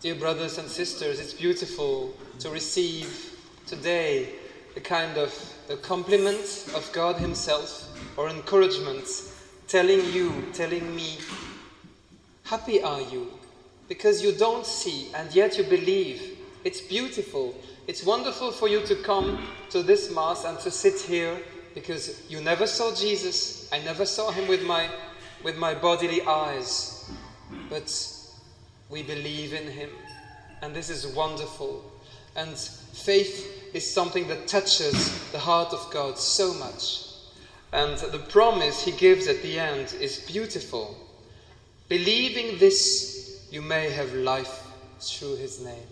Dear brothers and sisters, it's beautiful to receive today a kind of a compliment of God Himself or encouragement, telling you, telling me, happy are you because you don't see and yet you believe. It's beautiful. It's wonderful for you to come to this Mass and to sit here because you never saw Jesus. I never saw Him with my, with my bodily eyes. But we believe in Him. And this is wonderful. And faith is something that touches the heart of God so much. And the promise He gives at the end is beautiful. Believing this, you may have life through His name.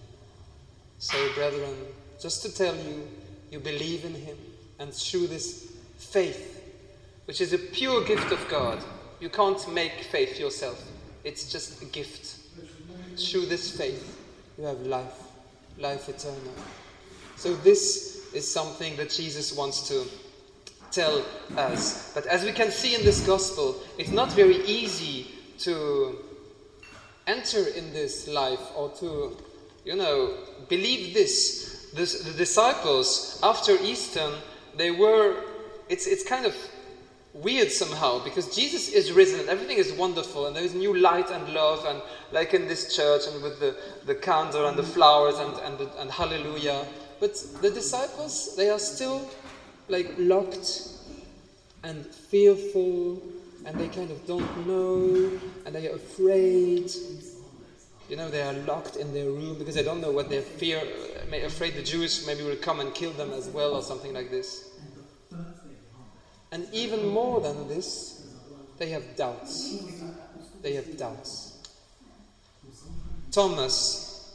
So, brethren, just to tell you, you believe in Him, and through this faith, which is a pure gift of God, you can't make faith yourself. It's just a gift. Through this faith, you have life, life eternal. So, this is something that Jesus wants to tell us. But as we can see in this gospel, it's not very easy to enter in this life or to, you know, believe this. this the disciples, after Easter, they were, it's, it's kind of weird somehow because Jesus is risen and everything is wonderful and there is new light and love and like in this church and with the, the candle and the flowers and, and, the, and hallelujah. But the disciples, they are still like locked and fearful and they kind of don't know and they are afraid. You know, they are locked in their room because they don't know what they fear, afraid the Jews maybe will come and kill them as well or something like this. And even more than this, they have doubts. They have doubts. Thomas,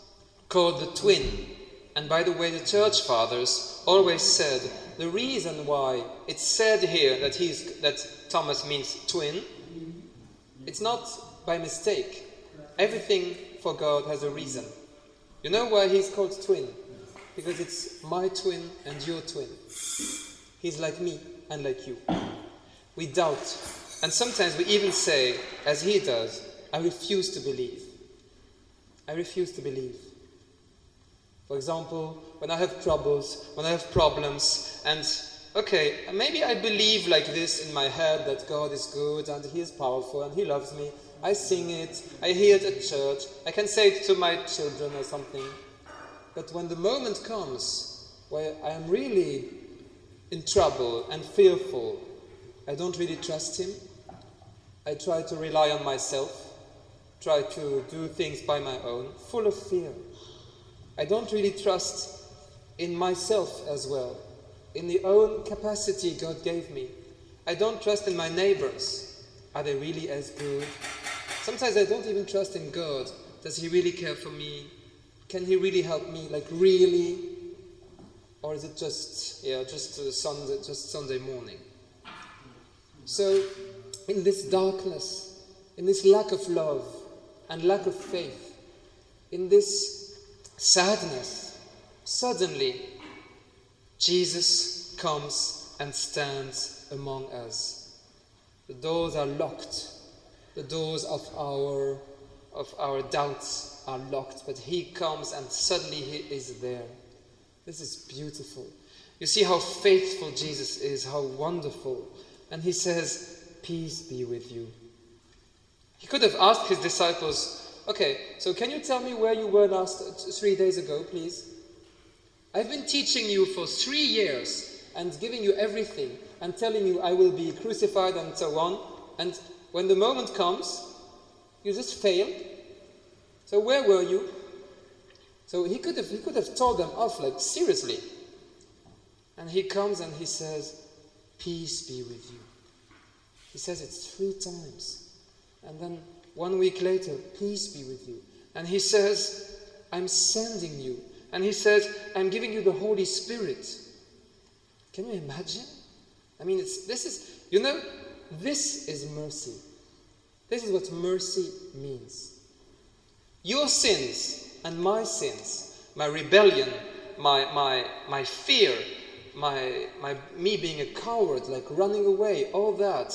called the twin, and by the way, the church fathers always said the reason why it's said here that he's that Thomas means twin, it's not by mistake. Everything for God has a reason. You know why he's called twin? Because it's my twin and your twin. He's like me and like you. We doubt. And sometimes we even say, as he does, I refuse to believe. I refuse to believe. For example, when I have troubles, when I have problems, and okay, maybe I believe like this in my head that God is good and He is powerful and He loves me. I sing it, I hear it at church, I can say it to my children or something. But when the moment comes where I am really in trouble and fearful, I don't really trust Him. I try to rely on myself, try to do things by my own, full of fear. I don't really trust in myself as well, in the own capacity God gave me. I don't trust in my neighbors. Are they really as good? Sometimes I don't even trust in God. Does He really care for me? Can He really help me? Like, really? Or is it just, yeah, just uh, Sunday, just Sunday morning? So, in this darkness, in this lack of love and lack of faith, in this sadness, suddenly Jesus comes and stands among us. The doors are locked. The doors of our of our doubts are locked, but he comes and suddenly he is there. This is beautiful. You see how faithful Jesus is, how wonderful. And he says, Peace be with you. He could have asked his disciples, Okay, so can you tell me where you were last three days ago, please? I've been teaching you for three years and giving you everything and telling you I will be crucified and so on. And when the moment comes, you just failed. So where were you? So he could have he could have told them off like seriously. And he comes and he says, Peace be with you. He says it three times. And then one week later, peace be with you. And he says, I'm sending you. And he says, I'm giving you the Holy Spirit. Can you imagine? I mean, it's, this is, you know, this is mercy. This is what mercy means. Your sins and my sins, my rebellion, my, my, my fear, my, my, me being a coward, like running away, all that,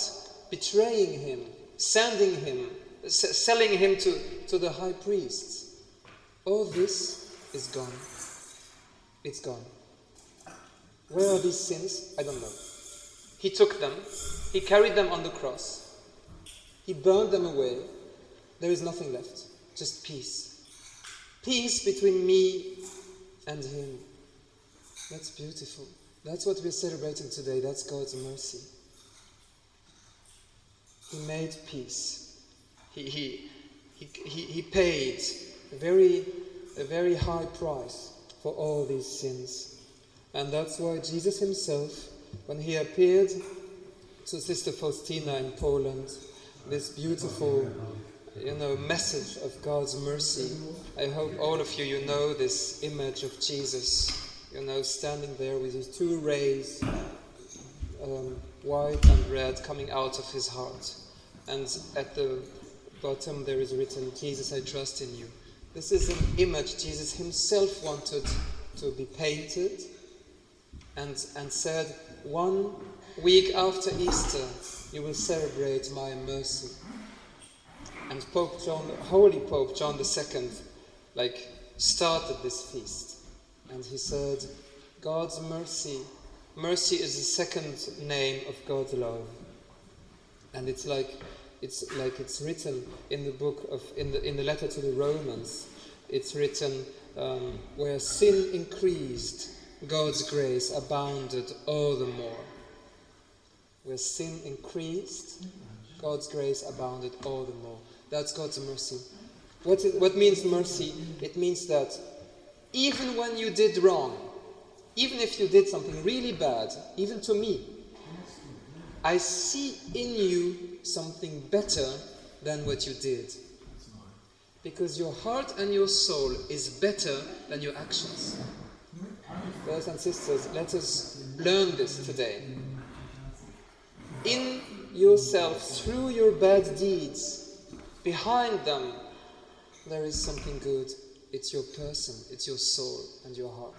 betraying him, sending him, s- selling him to, to the high priests, all this is gone. It's gone. Where are these sins? I don't know. He took them, he carried them on the cross, he burned them away. There is nothing left, just peace. Peace between me and him. That's beautiful. That's what we're celebrating today. That's God's mercy. He made peace. He, he, he, he, paid a very, a very high price for all these sins. And that's why Jesus himself, when he appeared to Sister Faustina in Poland, this beautiful you know, message of God's mercy. I hope all of you, you know this image of Jesus, you know, standing there with his two rays, um, white and red, coming out of his heart. And at the bottom there is written, Jesus, I trust in you. This is an image Jesus himself wanted to be painted and, and said, one week after Easter, you will celebrate my mercy. And Pope John, Holy Pope John II, like, started this feast. And he said, God's mercy, mercy is the second name of God's love. And it's like, it's like it's written in the book of, in the, in the letter to the Romans, it's written, um, where sin increased, God's grace abounded all the more. Where sin increased, God's grace abounded all the more. That's God's mercy. What, what means mercy? It means that even when you did wrong, even if you did something really bad, even to me, I see in you something better than what you did. Because your heart and your soul is better than your actions. Brothers and sisters, let us learn this today. In yourself, through your bad deeds, Behind them, there is something good. It's your person, it's your soul, and your heart.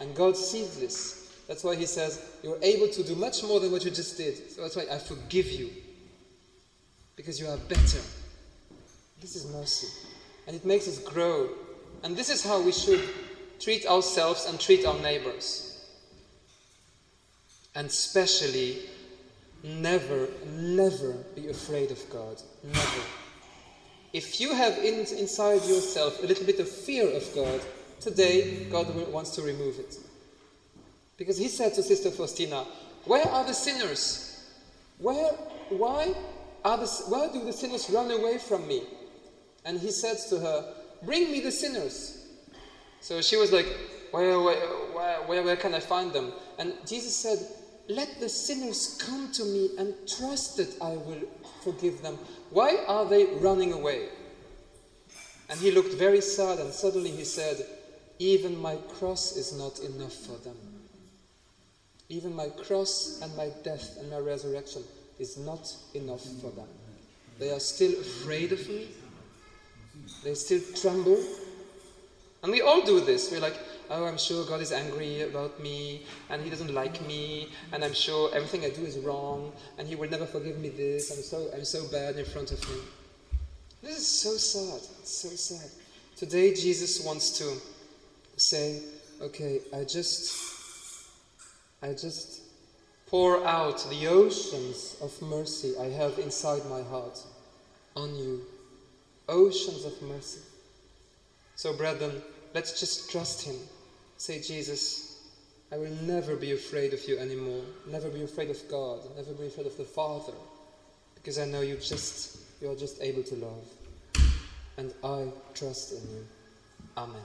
And God sees this. That's why He says, You're able to do much more than what you just did. So that's why I forgive you. Because you are better. This is mercy. And it makes us grow. And this is how we should treat ourselves and treat our neighbors. And especially, never, never be afraid of God. Never. If you have in, inside yourself a little bit of fear of God, today God wants to remove it. Because he said to Sister Faustina, Where are the sinners? Where, why, are the, why do the sinners run away from me? And he said to her, Bring me the sinners. So she was like, where, where, where, where can I find them? And Jesus said, Let the sinners come to me and trust that I will forgive them. Why are they running away? And he looked very sad, and suddenly he said, Even my cross is not enough for them. Even my cross and my death and my resurrection is not enough for them. They are still afraid of me. They still tremble. And we all do this. We're like, oh, I'm sure God is angry about me and He doesn't like me, and I'm sure everything I do is wrong, and He will never forgive me this. I'm so, I'm so bad in front of Him. This is so sad. It's so sad. Today, Jesus wants to say, okay, I just, I just pour out the oceans of mercy I have inside my heart on you. Oceans of mercy. So, brethren, let's just trust Him. Say, Jesus, I will never be afraid of you anymore. Never be afraid of God. Never be afraid of the Father. Because I know you just you are just able to love. And I trust in you. Amen.